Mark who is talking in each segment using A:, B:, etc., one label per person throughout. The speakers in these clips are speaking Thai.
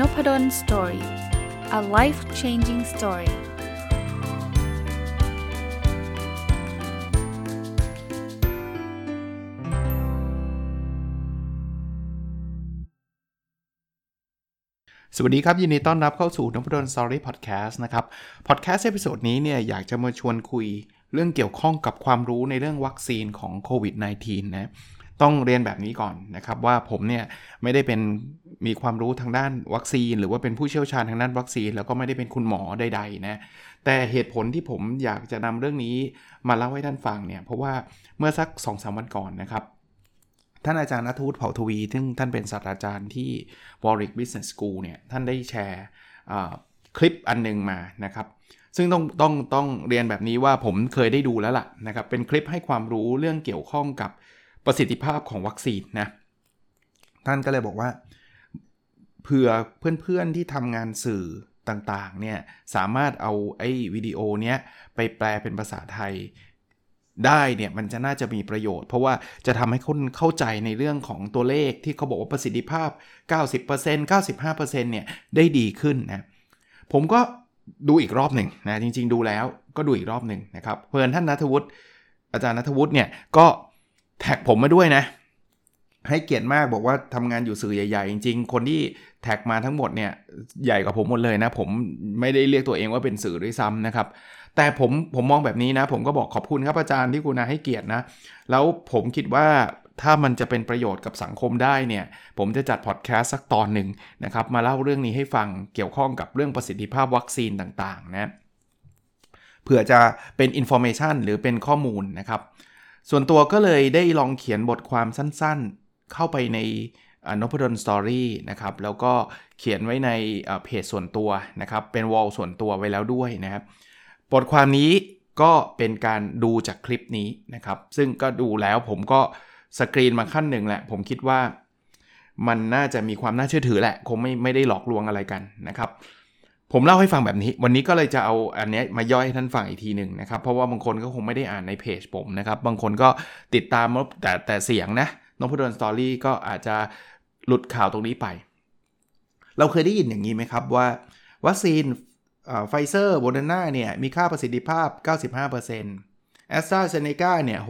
A: นพด ล story a life changing story สวัสดีครับ ยินดีต้อนรับเข้าสู่นพดล story podcast นะครับ podcast episode นี้เนี่ยอยากจะมาชวนคุยเรื่องเกี่ยวข้องกับความรู้ในเรื่องวัคซีนของโควิด -19 นะ ต้องเรียนแบบนี้ก่อนนะครับว่าผมเนี่ยไม่ได้เป็นมีความรู้ทางด้านวัคซีน หรือว่าเป็นผู้เชี่ยวชาญทางด้านวัคซีน แล้วก็ไม่ได้เป็นคุณหมอใดๆนะแต่เหตุผลที่ผมอยากจะนำเรื่องนี้มาเล่าให้ท่านฟังเนี่ยเพราะว่าเมื่อสัก2อสวันก่อนนะครับท่านอาจารย์นัทวุฒิเผ่าทวี ซึ่งท่านเป็นศาสตราจารย์ที่ Warwick Business School เนี่ยท่านได้แชร์คลิปอันนึงมานะครับซึ่งต้องต้องต้องเรียนแบบนี้ว่าผมเคยได้ดูแล้วล่ะนะครับเป็นคลิปให้ความรู้เรื่องเกี่ยวข้องกับ ประสิทธิภาพของวัคซีนนะท่านก็เลยบอกว่าเผื่อเพื่อนๆที่ทำงานสื่อต่างๆเนี่ยสามารถเอาไอ้วิดีโอเนี้ยไปแปลเป็นภาษาไทยได้เนี่ยมันจะน่าจะมีประโยชน์ เพราะว่าจะทำให้คนเข้าใจในเรื่องของตัวเลขที่เขาบอกว่าประสิทธิภาพ 90% 95%เนี่ยได้ดีขึ้นนะผมก็ดูอีกรอบหนึ่งนะจริง ๆ ดูแล้วก็ดูอีกรอบหนึ่งนะครับเพื่อนท่านนัทวุฒิอาจารย์นัทวุฒิเนี่ยก็ แท็กผมมาด้วยนะ ให้เกียรติมากบอกว่าทำงานอยู่สื่อใหญ่ๆ จริงๆ คนที่แท็กมาทั้งหมดเนี่ยใหญ่กว่าผมหมดเลยนะ ผมไม่ได้เรียกตัวเองว่าเป็นสื่อด้วยซ้ำนะครับ แต่ผมผมมองแบบนี้นะ ผมก็บอกขอบคุณครับอาจารย์ที่คุณาให้เกียรตินะ แล้วผมคิดว่าถ้ามันจะเป็นประโยชน์กับสังคมได้เนี่ย ผมจะจัดพอดแคสต์สักตอนหนึ่งนะครับ มาเล่าเรื่องนี้ให้ฟังเกี่ยวข้องกับเรื่องประสิทธิภาพวัคซีนต่างๆนะเผื่อจะเป็น information หรือเป็นข้อมูลนะครับ ส่วนตัวก็เลยได้ลองเขียนบทความสั้นๆ เข้าไปในนพดล story นะครับ แล้วก็เขียนไว้ในเพจส่วนตัวนะครับ เป็น wall ส่วนตัวไว้แล้วด้วยนะครับ บทความนี้ก็เป็นการดูจากคลิปนี้นะครับ ซึ่งก็ดูแล้วผมก็สกรีนมาขั้นหนึ่งแหละ ผมคิดว่ามันน่าจะมีความน่าเชื่อถือแหละ คงไม่ไม่ได้หลอกลวงอะไรกันนะครับ ผมเล่าให้ฟังแบบนี้ วันนี้ก็เลยจะเอาอันนี้มาย่อยให้ท่านฟังอีกทีหนึ่งนะครับ เพราะว่าบางคนก็คงไม่ได้อ่านในเพจผมนะครับ บางคนก็ติดตามแต่แต่เสียงนะนพดล story ก็อาจจะหลุดข่าวตรงนี้ไป เราเคยได้ยินอย่างนี้ไหมครับว่า วัคซีนไฟเซอร์โมเดอร์นาเนี่ยมีค่าประสิทธิภาพ 95%แอสตราเซเนกาเนี่ย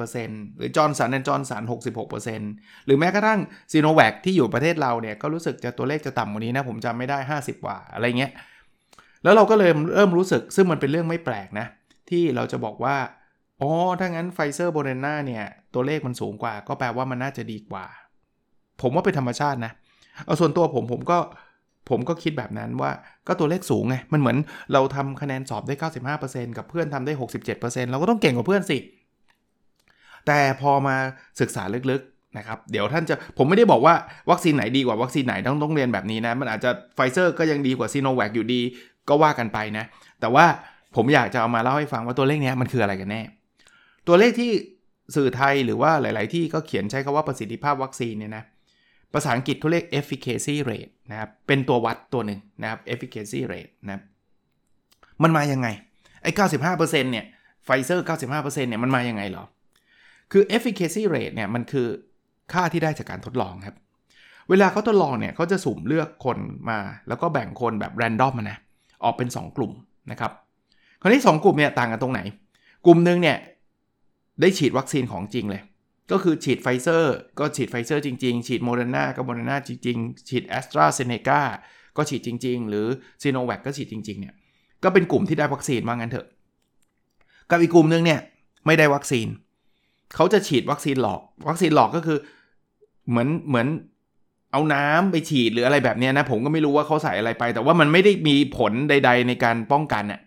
A: 67%หรือจอห์นสันแอนด์จอห์นสัน66%หรือแม้กระทั่งซิโนแวคที่อยู่ประเทศเราเนี่ย ก็รู้สึกจะตัวเลขจะต่ำกว่านี้นะ ผมจำไม่ได้ 50กว่าอะไรเงี้ย แล้วเราก็เลยเริ่มรู้สึกซึ่งมันเป็นเรื่องไม่แปลกนะ ที่เราจะบอกว่า อ๋อ ถ้างั้นไฟเซอร์โมเดอร์นาเนี่ย ตัวเลขมันสูงกว่า ก็แปลว่ามันน่าจะดีกว่า ผมว่าเป็นธรรมชาตินะ เอาส่วนตัวผมผมก็ผมก็คิดแบบนั้นว่าก็ตัวเลขสูงไง มันเหมือนเราทำคะแนนสอบได้ 95%กับเพื่อนทำได้ 67%เราก็ต้องเก่งกว่าเพื่อนสิ แต่พอมาศึกษาลึกๆนะครับ เดี๋ยวท่านจะผมไม่ได้บอกว่าวัคซีนไหนดีกว่าวัคซีนไหนต้องต้องเรียนแบบนี้นะ มันอาจจะไฟเซอร์ก็ยังดีกว่าซีโนแวคอยู่ดี ก็ว่ากันไปนะ แต่ว่าผมอยากจะเอามาเล่าให้ฟังว่าตัวเลขนี้มันคืออะไรกันแน่ ตัวเลขที่สื่อไทยหรือว่าหลาย ๆ ที่ก็เขียนใช้คำว่าประสิทธิภาพวัคซีนเนี่ยนะภาษาอังกฤษเขาเรียก efficacy rate นะครับ เป็นตัววัดตัวหนึ่งนะครับ efficacy rate นะมันมายังไง ไอ้95%เนี่ยไฟเซอร์95%เนี่ยมันมายังไงหรอ คือ efficacy rate เนี่ยมันคือค่าที่ได้จากการทดลองครับ เวลาเขาทดลองเนี่ยเขาจะสุ่มเลือกคนมา แล้วก็แบ่งคนแบบ random มานะ ออกเป็น 2 กลุ่มนะครับคราวนี้ 2 กลุ่มเนี่ยต่างกันตรงไหน กลุ่มหนึ่งเนี่ยได้ฉีดวัคซีนของจริงเลย ก็คือฉีดไฟเซอร์ก็ฉีดไฟเซอร์จริง ๆ ฉีดโมเดอร์นาก็โมเดอร์นาจริง ๆ ฉีดแอสตราเซเนกาก็ฉีดจริง ๆ หรือซีโนแวคก็ฉีดจริง ๆ เนี่ย ก็เป็นกลุ่มที่ได้วัคซีนว่างั้นเถอะ กับอีกกลุ่มนึงเนี่ยไม่ได้วัคซีน เขาจะฉีดวัคซีนหลอก วัคซีนหลอกก็คือ เหมือนเหมือน เอาน้ำไปฉีดหรืออะไรแบบนี้นะผมก็ไม่รู้ว่าเขาใส่อะไรไป แต่ว่ามันไม่ได้มีผลใด ๆ ในการป้องกันน่ะ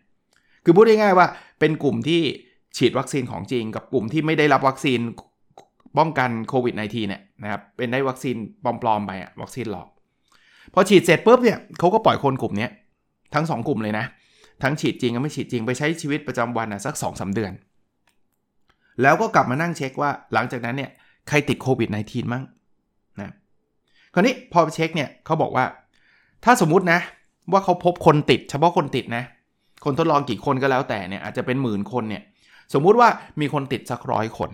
A: คือพูดง่ายๆว่าเป็นกลุ่มที่ฉีดวัคซีนของจริง กับกลุ่มที่ไม่ได้รับวัคซีนป้องกันโควิด -19 เนี่ยนะครับเป็นได้วัคซีนปลอมๆไปอะวัคซีนหลอก พอฉีดเสร็จปุ๊บเนี่ยเขาก็ปล่อยคนกลุ่มนี้ทั้ง 2 กลุ่มเลยนะ ทั้งฉีดจริงกับไม่ฉีดจริงไปใช้ชีวิตประจำวันอะสัก2อสเดือน แล้วก็กลับมานั่งเช็คว่าหลังจากนั้นเนี่ยใครติดโควิด -19 มั้ง คราวนี้พอไปเช็คเนี่ยเขาบอกว่า ถ้าสมมุตินะ ว่าเขาพบคนติด เฉพาะคนติดนะ คนทดลองกี่คนก็แล้วแต่เนี่ยอาจจะเป็นหมื่นคนเนี่ยสมมุติว่ามีคนติดสักร้อยคน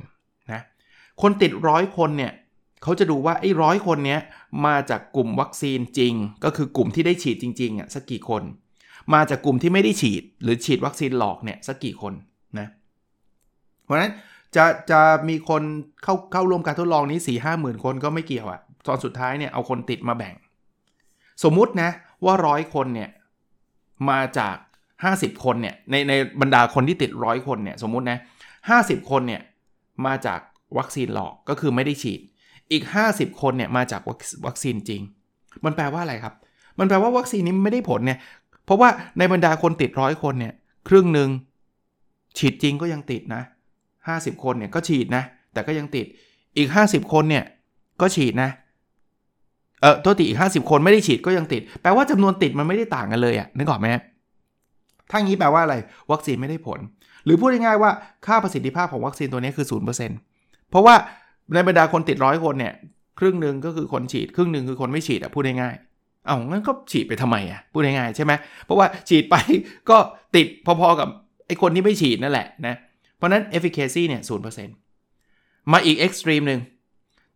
A: นะคนติดร้อยคนเนี่ยเขาจะดูว่าไอ้ร้อยคนเนี้ยมาจากกลุ่มวัคซีนจริง ก็คือกลุ่มที่ได้ฉีดจริงๆอะสักกี่คน มาจากกลุ่มที่ไม่ได้ฉีด หรือฉีดวัคซีนหลอกเนี่ยสักกี่คนนะเพราะฉะนั้นจะจะมีคนเข้าเข้าร่วมการทดลองนี้4ี่ห้าหมื่นคนก็ไม่เกี่ยวอะ ตอนสุดท้ายเนี่ยเอาคนติดมาแบ่ง สมมุตินะว่าร้อยคนเนี่ยมาจาก 50 คนเนี่ยในในบรรดาคนที่ติดร้อยคนเนี่ยสมมุตินะ50 คนเนี่ยมาจากวัคซีนหลอกก็คือไม่ได้ฉีด อีก 50 คนเนี่ยมาจากวัคซีนจริง มันแปลว่าอะไรครับ มันแปลว่าวัคซีนนี้ไม่ได้ผลเนี่ยเพราะว่าในบรรดาคนติดร้อยคนเนี่ยครึ่งหนึ่งฉีดจริงก็ยังติดนะ 50 คนเนี่ยก็ฉีดนะ แต่ก็ยังติดอีก 50 คนเนี่ยก็ฉีดนะ เออตัวติดอีก 50 คนไม่ได้ฉีดก็ยังติด แปลว่าจำนวนติดมันไม่ได้ต่างกันเลยอะนึกออกไหมถ้างี้แปลว่าอะไร วัคซีนไม่ได้ผล หรือพูดง่ายๆว่าค่าประสิทธิภาพของวัคซีนตัวนี้คือ 0%เพราะว่าในบรรดาคนติดร้อยคนเนี่ยครึ่งหนึ่งก็คือคนฉีด ครึ่งหนึ่งคือคนไม่ฉีดอะพูดง่ายๆเอางั้นก็ฉีดไปทำไมอะพูดง่ายๆใช่ไหมเพราะว่าฉีดไปก็ติดพอๆกับไอ้คนที่ไม่ฉีดนั่นแหละนะเพราะนั้น efficacy เนี่ยศูนย์เปอร์เซ็นต์มาอีก extreme หนึ่ง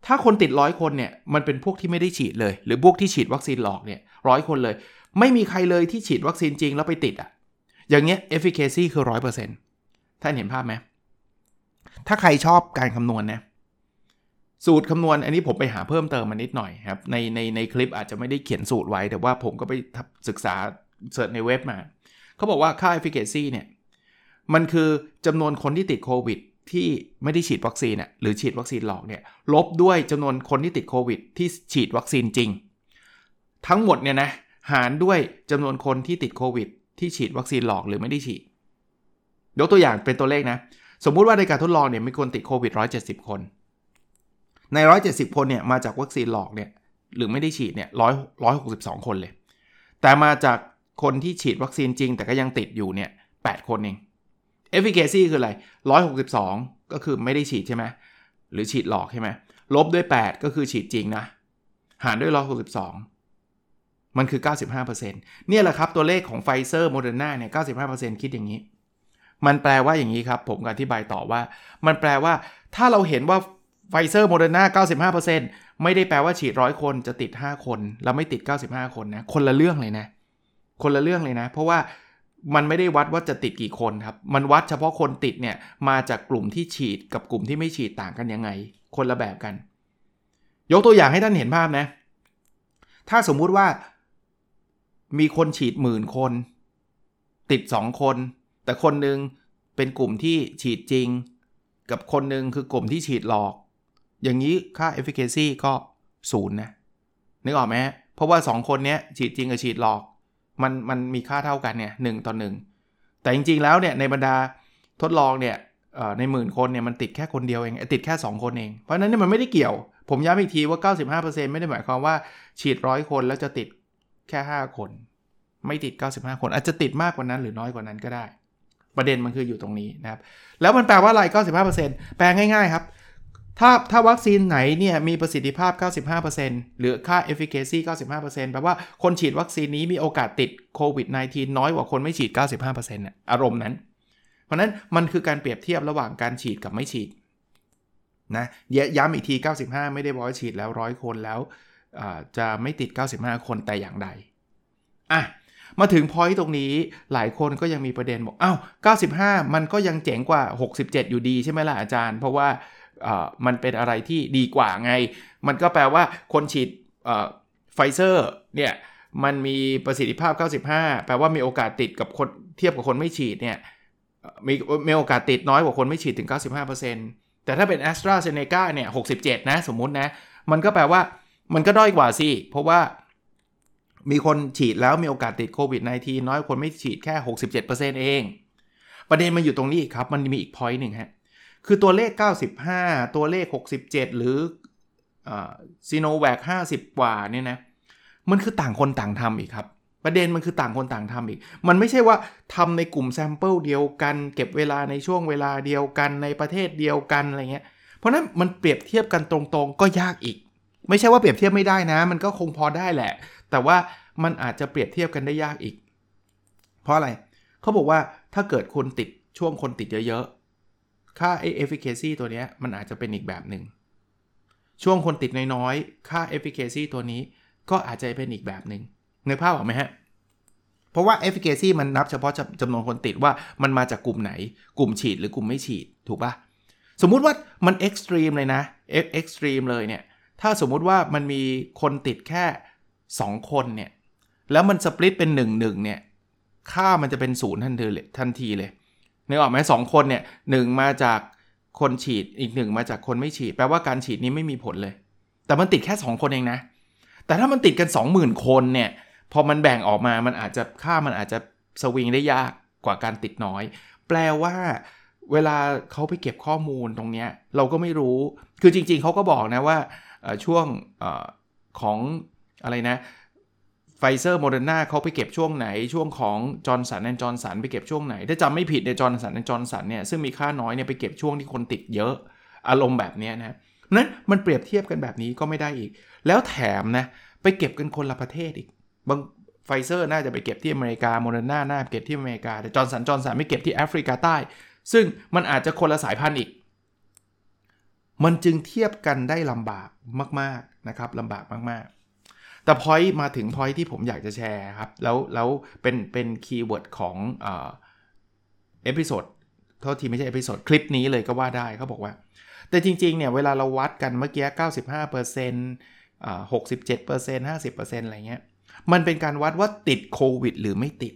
A: ถ้าคนติดร้อยคนเนี่ยมันเป็นพวกที่ไม่ได้ฉีดเลย หรือพวกที่ฉีดวัคซีนหลอกเนี่ยร้อยคนเลย ไม่มีใครเลยที่ฉีดวัคซีนจริงแล้วไปติดอะ่ะอย่างเงี้ย efficacy คือร้อยเปอร์เซ็นต์ท่านเห็นภาพไหมถ้าใครชอบการคำนวณนะสูตรคำนวณอันนี้ผมไปหาเพิ่มเติมมานิดหน่อยครับในในในคลิปอาจจะไม่ได้เขียนสูตรไว้ แต่ว่าผมก็ไปศึกษาเสิร์ชในเว็บมา เขาบอกว่าค่า efficacy เนี่ย มันคือจำนวนคนที่ติดโควิด ที่ไม่ได้ฉีดวัคซีนหรือฉีดวัคซีนหลอกเนี่ยลบด้วยจำนวนคนที่ติดโควิด ที่ฉีดวัคซีนจริง ทั้งหมดเนี่ยนะหารด้วยจำนวนคนที่ติดโควิด ที่ฉีดวัคซีนหลอกหรือไม่ได้ฉีดยกตัวอย่างเป็นตัวเลขนะ สมมุติว่าในการทดลองเนี่ยมีคนติดโควิด 170 คน ใน 170 คนเนี่ยมาจากวัคซีนหลอกเนี่ยหรือไม่ได้ฉีดเนี่ยร้อยร้อยหกสิบสองคนเลย แต่มาจากคนที่ฉีดวัคซีนจริง แต่ก็ยังติดอยู่เนี่ยแปดคนเอง efficacy คืออะไร 162 ก็คือไม่ได้ฉีดใช่ไหมหรือฉีดหลอกใช่ไหมลบด้วย 8 ก็คือฉีดจริงนะ หารด้วย 162 มันคือ 95%เนี่ยแหละครับตัวเลขของไฟเซอร์โมเดอร์นาเนี่ย 95%คิดอย่างนี้ มันแปลว่าอย่างนี้ครับ ผมอธิบายต่อว่า มันแปลว่าถ้าเราเห็นว่าไฟเซอร์โมเดอร์นา95%ไม่ได้แปลว่าฉีดร้อยคนจะติด 5 คน แล้วไม่ติด 95 คนนะ คนละเรื่องเลยนะ คนละเรื่องเลยนะ เพราะว่า มันไม่ได้วัดว่าจะติดกี่คนครับ มันวัดเฉพาะคนติดเนี่ยมาจากกลุ่มที่ฉีดกับกลุ่มที่ไม่ฉีดต่างกันยังไง คนละแบบกัน ยกตัวอย่างให้ท่านเห็นภาพนะ ถ้าสมมุติว่ามีคนฉีดหมื่นคน ติด 2 คน แต่คนหนึ่งเป็นกลุ่มที่ฉีดจริง กับคนหนึ่งคือกลุ่มที่ฉีดหลอก อย่างนี้ค่า efficacy ก็ศูนย์นะนึกออกไหมเพราะว่า 2 คนนี้ฉีดจริงกับฉีดหลอก มันมันมีค่าเท่ากันเนี่ยหต่อหนึ่งแต่จริงๆแล้วเนี่ยในบรรดาทดลองเนี่ยในหมื่นคนเนี่ยมันติดแค่คนเดียวเองติดแค่ 2 คนเอง เพราะนั้นเนี่ยมันไม่ได้เกี่ยว ผมย้ำอีกทีว่า 95%ไม่ได้หมายความว่าฉีดร้อยคนแล้วจะติดแค่ 5 คน ไม่ติด 95 คนอาจจะติดมากกว่านั้นหรือน้อยกว่านั้นก็ได้ ประเด็นมันคืออยู่ตรงนี้นะครับแล้วมันแปลว่าอะไร 95%แปลง่ายๆครับ ถ้าถ้าวัคซีนไหนเนี่ยมีประสิทธิภาพ 95%หรือค่า efficacy 95%แปลว่าคนฉีดวัคซีนนี้มีโอกาสติดโควิด -19 น้อยกว่าคนไม่ฉีด 95%น่ะอารมณ์นั้น เพราะนั้นมันคือการเปรียบเทียบระหว่างการฉีดกับไม่ฉีดนะย้ำอีกที 95 ไม่ได้บอกว่าฉีดแล้วร้อยคนแล้วจะไม่ติด 95 คนแต่อย่างใดอะมาถึงพอยต์ตรงนี้หลายคนก็ยังมีประเด็นบอกอ้าว95 มันก็ยังเจ๋งกว่า 67 อยู่ดีใช่ไหมล่ะอาจารย์ เพราะว่า มันเป็นอะไรที่ดีกว่าไง มันก็แปลว่าคนฉีดไฟเซอร์เนี่ยมันมีประสิทธิภาพ 95 แปลว่ามีโอกาสติดกับคนเทียบกับคนไม่ฉีดเนี่ยมีมีโอกาสติดน้อยกว่าคนไม่ฉีดถึง 95%แต่ถ้าเป็น แอสตราเซ เนกา เนี่ย 67 นะสมมุตินะ มันก็แปลว่ามันก็ด้อยกว่าสิ เพราะว่ามีคนฉีดแล้วมีโอกาสติดโควิด -19 น้อยคนไม่ฉีดแค่ 67%เอง ประเด็นมันอยู่ตรงนี้ครับ มันมีอีก point หนึ่งฮะ คือตัวเลข 95 ตัวเลข 67 หรือซิโนแวค50 กว่าเนี่ยนะ มันคือต่างคนต่างทำอีกครับ ประเด็นมันคือต่างคนต่างทำอีก มันไม่ใช่ว่าทำในกลุ่ม sample เดียวกัน เก็บเวลาในช่วงเวลาเดียวกันในประเทศเดียวกันอะไรเงี้ย เพราะนั้นมันเปรียบเทียบกันตรงๆ ก็ยากอีก ไม่ใช่ว่าเปรียบเทียบไม่ได้นะ มันก็คงพอได้แหละ แต่ว่ามันอาจจะเปรียบเทียบกันได้ยากอีก เพราะอะไร เขาบอกว่าถ้าเกิดคนติดช่วงคนติดเยอะ ค่าไอ efficacy ตัวนี้มันอาจจะเป็นอีกแบบหนึ่ง ช่วงคนติดน้อยๆ ค่า efficacy ตัวนี้ก็อาจจะเป็นอีกแบบหนึง่งในภาพออกไหมฮะ เพราะว่า efficacy มันนับเฉพาะจำนวนคนติดว่ามันมาจากกลุ่มไหน กลุ่มฉีดหรือกลุ่มไม่ฉีด ถูกปะสมมุติว่ามัน extreme เลยนะ extreme เลยเนี่ย ถ้าสมมุติว่ามันมีคนติดแค่ 2 คนเนี่ย แล้วมันสปลิตเป็น 1 1เนี่ย ค่ามันจะเป็นศูนย์ทันทีเลยทันทีเลย นึกออกไหมสองคนเนี่ยหนึ่งมาจากคนฉีดอีกหนึ่งมาจากคนไม่ฉีด แปลว่าการฉีดนี้ไม่มีผลเลย แต่มันติดแค่ 2 คนเองนะ แต่ถ้ามันติดกัน 20,000 คนเนี่ย พอมันแบ่งออกมามันอาจจะค่ามันอาจจะสวิงได้ยากกว่าการติดน้อย แปลว่าเวลาเขาไปเก็บข้อมูลตรงนี้เราก็ไม่รู้คือจริงๆเขาก็บอกนะว่าช่วงอของอะไรนะ ไฟเซอร์โมเดอร์นาเขาไปเก็บช่วงไหน ช่วงของจอห์นสันแอนด์จอห์นสันไปเก็บช่วงไหน ถ้าจำไม่ผิดเนี่ยจอห์นสันแอนด์จอห์นสันเนี่ยซึ่งมีค่าน้อยเนี่ยไปเก็บช่วงที่คนติดเยอะอารมณ์แบบนี้นะนั้นมันเปรียบเทียบกันแบบนี้ก็ไม่ได้อีก แล้วแถมนะไปเก็บกันคนละประเทศอีกบางไฟเซอร์น่าจะไปเก็บที่อเมริกาโมเดอร์นาน่าเก็บที่อเมริกาแต่จอห์นสันจอห์นสันไม่เก็บที่แอฟริกาใต้ ซึ่งมันอาจจะคนละสายพันธุ์อีก มันจึงเทียบกันได้ลำบากมาก ๆนะครับลำบากมากๆ แต่ point มาถึง point ที่ผมอยากจะแชร์ครับ แล้วแล้วเป็นเป็น keyword ของ episode โทษทีไม่ใช่ episode คลิปนี้เลยก็ว่าได้เขาบอกว่า แต่จริงๆเนี่ยเวลาเราวัดกันเมื่อกี้ 95%อ่า67% 50%อะไรเงี้ยมันเป็นการวัดว่าติดโควิดหรือไม่ติด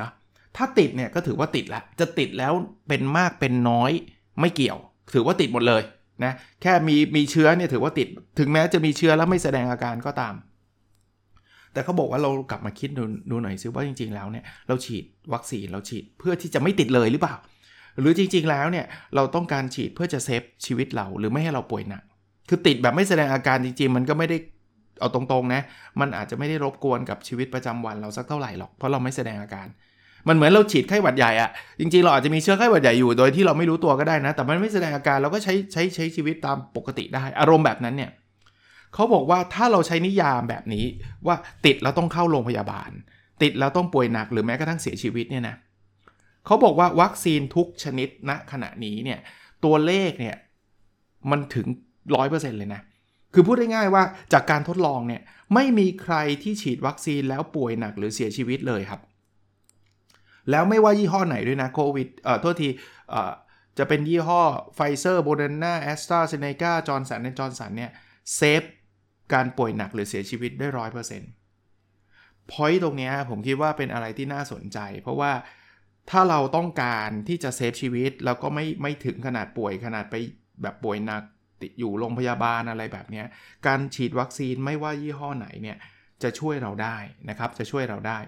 A: นะถ้าติดเนี่ยก็ถือว่าติดละจะติดแล้วเป็นมากเป็นน้อยไม่เกี่ยว ถือว่าติดหมดเลยนะแค่มีมีเชื้อเนี่ยถือว่าติด ถึงแม้จะมีเชื้อแล้วไม่แสดงอาการก็ตาม แต่เขาบอกว่าเรากลับมาคิดดูดูหน่อยซิว่าจริง ๆ แล้วเนี่ยเราฉีดวัคซีนเราฉีดเพื่อที่จะไม่ติดเลยหรือเปล่า หรือจริง ๆ แล้วเนี่ยเราต้องการฉีดเพื่อจะเซฟชีวิตเราหรือไม่ให้เราป่วยหนักคือติดแบบไม่แสดงอาการจริงๆมันก็ไม่ได้เอาตรงๆนะ มันอาจจะไม่ได้รบกวนกับชีวิตประจำวันเราสักเท่าไหร่หรอก เพราะเราไม่แสดงอาการ มันเหมือนเราฉีดไข้หวัดใหญ่อะจริงๆ เราอาจจะมีเชื้อไข้หวัดใหญ่อยู่โดยที่เราไม่รู้ตัวก็ได้นะ แต่มันไม่แสดงอาการเราก็ใช้ใช้ใช้ชีวิตตามปกติได้ อารมณ์แบบนั้นเนี่ย เขาบอกว่าถ้าเราใช้นิยามแบบนี้ว่าติดแล้วต้องเข้าโรงพยาบาล ติดแล้วต้องป่วยหนักหรือแม้กระทั่งเสียชีวิตเนี่ยนะเขาบอกว่าวัคซีนทุกชนิดณขณะนี้เนี่ยตัวเลขเนี่ยมันถึง 100%เลยนะ คือพูดได้ง่ายว่าจากการทดลองเนี่ยไม่มีใครที่ฉีดวัคซีนแล้วป่วยหนักหรือเสียชีวิตเลยครับ แล้วไม่ว่ายี่ห้อไหนด้วยนะโควิดเอ่อโทษทีเอ่อจะเป็นยี่ห้อไฟเซอร์โมเดอร์นาแอสตราเซเนกาจอห์นสันและจอห์นสันเนี่ย save การป่วยหนักหรือเสียชีวิตได้ร้อยเปอร์เซ็นต์พอยต์ตรงนี้ผมคิดว่าเป็นอะไรที่น่าสนใจ เพราะว่าถ้าเราต้องการที่จะเซฟชีวิตแล้วก็ไม่ไม่ถึงขนาดป่วยขนาดไปแบบป่วยหนักติดอยู่โรงพยาบาลอะไรแบบนี้การฉีดวัคซีนไม่ว่ายี่ห้อไหนเนี่ยจะช่วยเราได้นะครับจะช่วยเราได้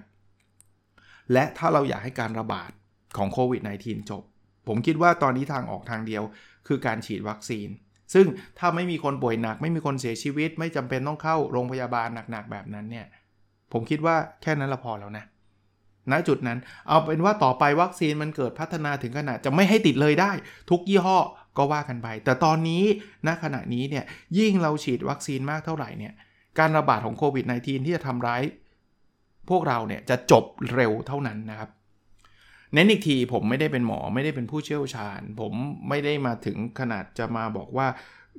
A: และถ้าเราอยากให้การระบาดของโควิด -19 จบ ผมคิดว่าตอนนี้ทางออกทางเดียวคือการฉีดวัคซีน ซึ่งถ้าไม่มีคนป่วยหนัก ไม่มีคนเสียชีวิต ไม่จำเป็นต้องเข้าโรงพยาบาลหนักๆแบบนั้นเนี่ยผมคิดว่าแค่นั้นละพอแล้วนะณจุดนั้นเอาเป็นว่าต่อไปวัคซีนมันเกิดพัฒนาถึงขนาดจะไม่ให้ติดเลยได้ ทุกยี่ห้อก็ว่ากันไป แต่ตอนนี้ณขณะนี้เนี่ยยิ่งเราฉีดวัคซีนมากเท่าไหร่เนี่ยการระบาดของโควิด -19 ที่จะทำร้ายพวกเราเนี่ยจะจบเร็วเท่านั้นนะครับ เน้นอีกทีผมไม่ได้เป็นหมอไม่ได้เป็นผู้เชี่ยวชาญ ผมไม่ได้มาถึงขนาดจะมาบอกว่า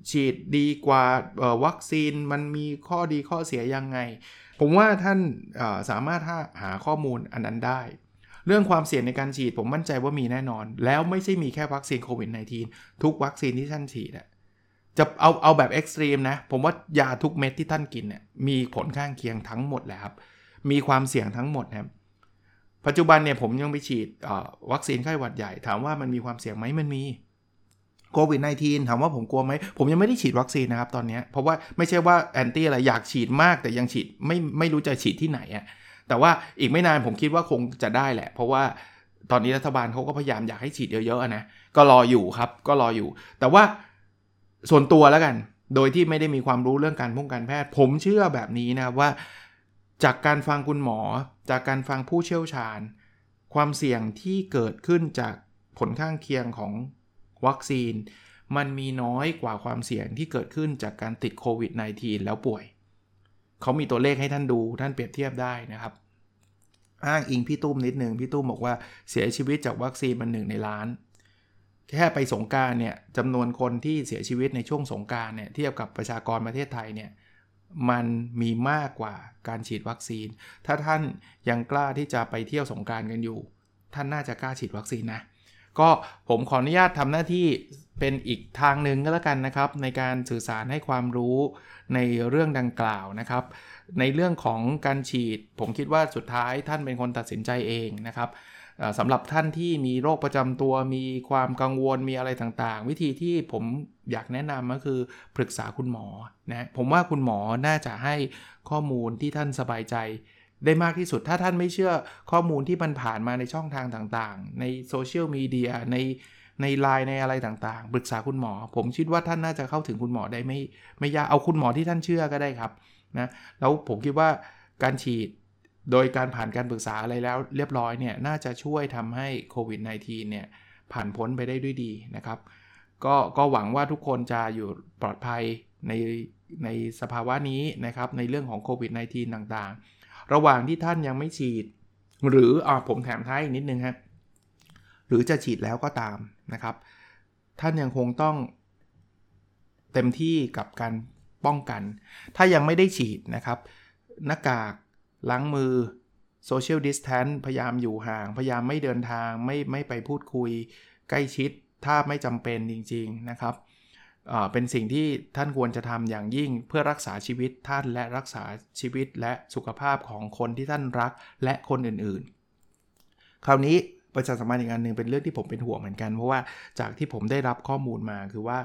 A: ฉีดดีกว่าวัคซีนมันมีข้อดีข้อเสียยังไง ผมว่าท่านสามารถหาข้อมูลอันนั้นได้ เรื่องความเสี่ยงในการฉีดผมมั่นใจว่ามีแน่นอน แล้วไม่ใช่มีแค่วัคซีนโควิด -19 ทุกวัคซีนที่ท่านฉีดอะจะเอาเอาแบบ extreme นะ ผมว่ายาทุกเม็ดที่ท่านกินเนี่ยมีผลข้างเคียงทั้งหมดแหละครับมีความเสี่ยงทั้งหมดนะครับ ปัจจุบันเนี่ยผมยังไปฉีดวัคซีนไข้หวัดใหญ่ ถามว่ามันมีความเสี่ยงไหมมันมีโควิด -19 ถามว่าผมกลัวไหม ผมยังไม่ได้ฉีดวัคซีนนะครับตอนนี้เพราะว่าไม่ใช่ว่าแอนตี้อะไรอยากฉีดมาก แต่ยังฉีดไม่ไม่รู้จะฉีดที่ไหนอะแต่ว่าอีกไม่นานผมคิดว่าคงจะได้แหละ เพราะว่าตอนนี้รัฐบาลเขาก็พยายามอยากให้ฉีดเยอะๆนะก็รออยู่ครับก็รออยู่ แต่ว่าส่วนตัวแล้วกัน โดยที่ไม่ได้มีความรู้เรื่องการป้องกันแพทย์ ผมเชื่อแบบนี้นะว่า จากการฟังคุณหมอ จากการฟังผู้เชี่ยวชาญ ความเสี่ยงที่เกิดขึ้นจากผลข้างเคียงของวัคซีน มันมีน้อยกว่าความเสี่ยงที่เกิดขึ้นจากการติดโควิด -19 แล้วป่วย เขามีตัวเลขให้ท่านดูท่านเปรียบเทียบได้นะครับ อ้างอิงพี่ตุ้มนิดนึงพี่ตุ้มบอกว่าเสียชีวิตจากวัคซีนมันหนึ่งในล้าน แค่ไปสงการเนี่ยจำนวนคนที่เสียชีวิตในช่วงสงการเนี่ยเทียบกับประชากรประเทศไทยเนี่ย มันมีมากกว่าการฉีดวัคซีน ถ้าท่านยังกล้าที่จะไปเที่ยวสงการกันอยู่ ท่านน่าจะกล้าฉีดวัคซีนนะ ก็ผมขออนุญาตทำหน้าที่เป็นอีกทางหนึ่งก็แล้วกันนะครับ ในการสื่อสารให้ความรู้ในเรื่องดังกล่าวนะครับ ในเรื่องของการฉีด ผมคิดว่าสุดท้ายท่านเป็นคนตัดสินใจเองนะครับ สำหรับท่านที่มีโรคประจำตัวมีความกังวลมีอะไรต่างๆ วิธีที่ผมอยากแนะนำก็คือปรึกษาคุณหมอนะผมว่าคุณหมอน่าจะให้ข้อมูลที่ท่านสบายใจได้มากที่สุดถ้าท่านไม่เชื่อข้อมูลที่มันผ่านมาในช่องทางต่างๆ ในโซเชียลมีเดียในในไลน์ในอะไรต่างๆ ปรึกษาคุณหมอ ผมคิดว่าท่านน่าจะเข้าถึงคุณหมอได้ไม่ไม่ยากเอาคุณหมอที่ท่านเชื่อก็ได้ครับนะแล้วผมคิดว่าการฉีด โดยการผ่านการปรึกษาอะไรแล้วเรียบร้อยเนี่ยน่าจะช่วยทำให้โควิด -19 เนี่ยผ่านพ้นไปได้ด้วยดีนะครับก็ก็หวังว่าทุกคนจะอยู่ปลอดภัยในในสภาวะนี้นะครับในเรื่องของโควิด -19 ต่างๆ ระหว่างที่ท่านยังไม่ฉีด หรืออ่าผมแถมท้ายอีกนิดนึงฮะหรือจะฉีดแล้วก็ตามนะครับ ท่านยังคงต้องเต็มที่กับการป้องกัน ถ้ายังไม่ได้ฉีดนะครับ หน้ากาก ล้างมือโซเชียลดิสแทนพยายามอยู่ห่าง พยายามไม่เดินทางไม่ไม่ไปพูดคุย ใกล้ชิดถ้าไม่จำเป็นจริง ๆ นะครับเป็นสิ่งที่ท่านควรจะทำอย่างยิ่งเพื่อรักษาชีวิตท่านและรักษาชีวิตและสุขภาพของคนที่ท่านรักและคนอื่นๆ คราวนี้ประชาสัมพันธ์อีกอันหนึ่งเป็นเรื่องที่ผมเป็นห่วงเหมือนกัน เพราะว่าจากที่ผมได้รับข้อมูลมาคือว่า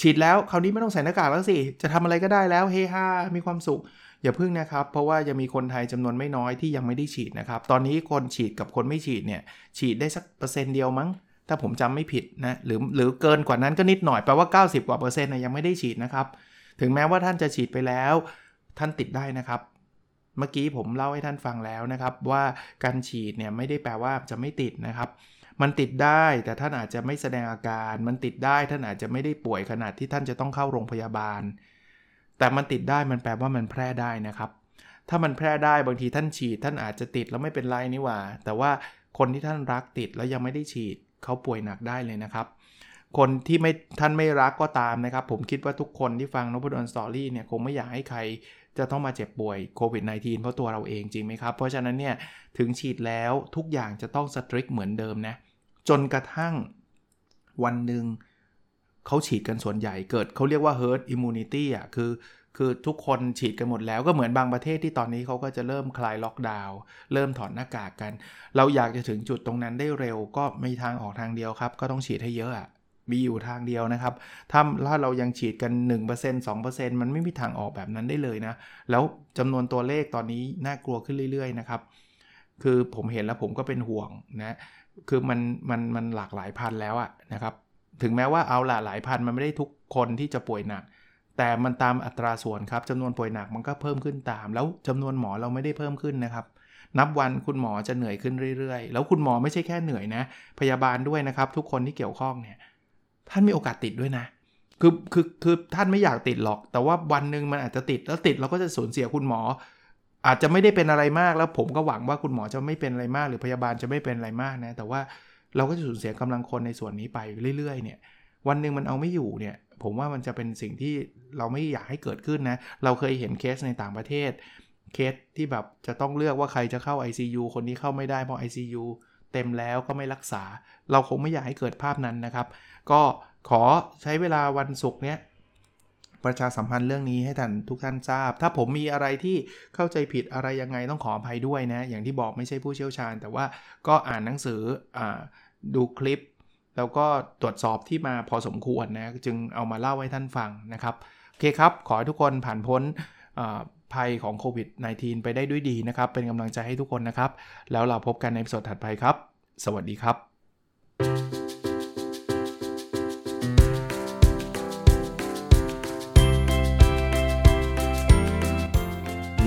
A: ฉีดแล้วคราวนี้ไม่ต้องใส่หน้ากากแล้วสิ จะทำอะไรก็ได้แล้วเฮฮามีความสุข อย่าพึ่งนะครับ เพราะว่ายังมีคนไทยจำนวนไม่น้อยที่ยังไม่ได้ฉีดนะครับ ตอนนี้คนฉีดกับคนไม่ฉีดเนี่ย ฉีดได้สักเปอร์เซ็นต์เดียวมั้ง ถ้าผมจำไม่ผิดนะ หรือหรือเกินกว่านั้นก็นิดหน่อย แปลว่า 90 กว่าเปอร์เซ็นต์นะยังไม่ได้ฉีดนะครับ ถึงแม้ว่าท่านจะฉีดไปแล้ว ท่านติดได้นะครับเมื่อกี้ผมเล่าให้ท่านฟังแล้วนะครับว่าการฉีดเนี่ยไม่ได้แปลว่าจะไม่ติดนะครับ มันติดได้แต่ท่านอาจจะไม่แสดงอาการ มันติดได้ท่านอาจจะไม่ได้ป่วยขนาดที่ท่านจะต้องเข้าโรงพยาบาล แต่มันติดได้มันแปลว่ามันแพร่ได้นะครับ ถ้ามันแพร่ได้บางทีท่านฉีด ท่านอาจจะติดแล้วไม่เป็นไรนี่หว่า แต่ว่าคนที่ท่านรักติดแล้วยังไม่ได้ฉีดเขาป่วยหนักได้เลยนะครับ คนที่ไม่ท่านไม่รักก็ตามนะครับ ผมคิดว่าทุกคนที่ฟังนพดลสตอรี่เนี่ยคงไม่อยากให้ใครจะต้องมาเจ็บป่วยโควิด -19 เพราะตัวเราเองจริงไหมครับ เพราะฉะนั้นเนี่ยถึงฉีดแล้วทุกอย่างจะต้องสตริกเหมือนเดิมนะ จนกระทั่งวันหนึ่งเขาฉีดกันส่วนใหญ่เกิดเขาเรียกว่า herd immunity อะคือคือทุกคนฉีดกันหมดแล้วก็เหมือนบางประเทศที่ตอนนี้เขาก็จะเริ่มคลายล็อกดาวน์เริ่มถอดหน้ากากกัน เราอยากจะถึงจุดตรงนั้นได้เร็วก็มีทางออกทางเดียวครับ ก็ต้องฉีดให้เยอะอะมีอยู่ทางเดียวนะครับ ถ้าถ้าเรายังฉีดกัน 1% 2%มันไม่มีทางออกแบบนั้นได้เลยนะ แล้วจำนวนตัวเลขตอนนี้น่ากลัวขึ้นเรื่อย ๆ นะครับ คือผมเห็นแล้วผมก็เป็นห่วงนะ คือมันมันมันหลากหลายพันแล้วอะนะครับ ถึงแม้ว่าเอาละหลายพันมันไม่ได้ทุกคนที่จะป่วยหนัก แต่มันตามอัตราส่วนครับจำนวนป่วยหนักมันก็เพิ่มขึ้นตาม แล้วจำนวนหมอเราไม่ได้เพิ่มขึ้นนะครับ นับวันคุณหมอจะเหนื่อยขึ้นเรื่อยๆ แล้วคุณหมอไม่ใช่แค่เหนื่อยนะ พยาบาลด้วยนะครับ ทุกคนที่เกี่ยวข้องเนี่ยท่านมีโอกาสติดด้วยนะคือคือคือท่านไม่อยากติดหรอก แต่ว่าวันหนึ่งมันอาจจะติดแล้วติดเราก็จะสูญเสียคุณหมอ อาจจะไม่ได้เป็นอะไรมากแล้วผมก็หวังว่าคุณหมอจะไม่เป็นอะไรมาก หรือพยาบาลจะไม่เป็นอะไรมากนะ แต่ว่าเราก็จะสูญเสียกำลังคนในส่วนนี้ไปเรื่อยๆ เนี่ย วันหนึ่งมันเอาไม่อยู่เนี่ย ผมว่ามันจะเป็นสิ่งที่เราไม่อยากให้เกิดขึ้นนะ เราเคยเห็นเคสในต่างประเทศ เคสที่แบบจะต้องเลือกว่าใครจะเข้า ICU คนนี้เข้าไม่ได้เพราะ ICU เต็มแล้วก็ไม่รักษา เราคงไม่อยากให้เกิดภาพนั้นนะครับ ก็ขอใช้เวลาวันศุกร์เนี้ย ประชาสัมพันธ์เรื่องนี้ให้ท่านทุกท่านทราบ ถ้าผมมีอะไรที่เข้าใจผิดอะไรยังไงต้องขออภัยด้วยนะ อย่างที่บอกไม่ใช่ผู้เชี่ยวชาญ แต่ว่าก็อ่านหนังสืออดูคลิป แล้วก็ตรวจสอบที่มาพอสมควรนะจึงเอามาเล่าให้ท่านฟังนะครับ โอเคครับ ขอให้ทุกคนผ่านพ้นภัยของโควิด -19 ไปได้ด้วยดีนะครับ เป็นกำลังใจให้ทุกคนนะครับ แล้วเราพบกันในสดถัดไปครับ สวัสดีครับ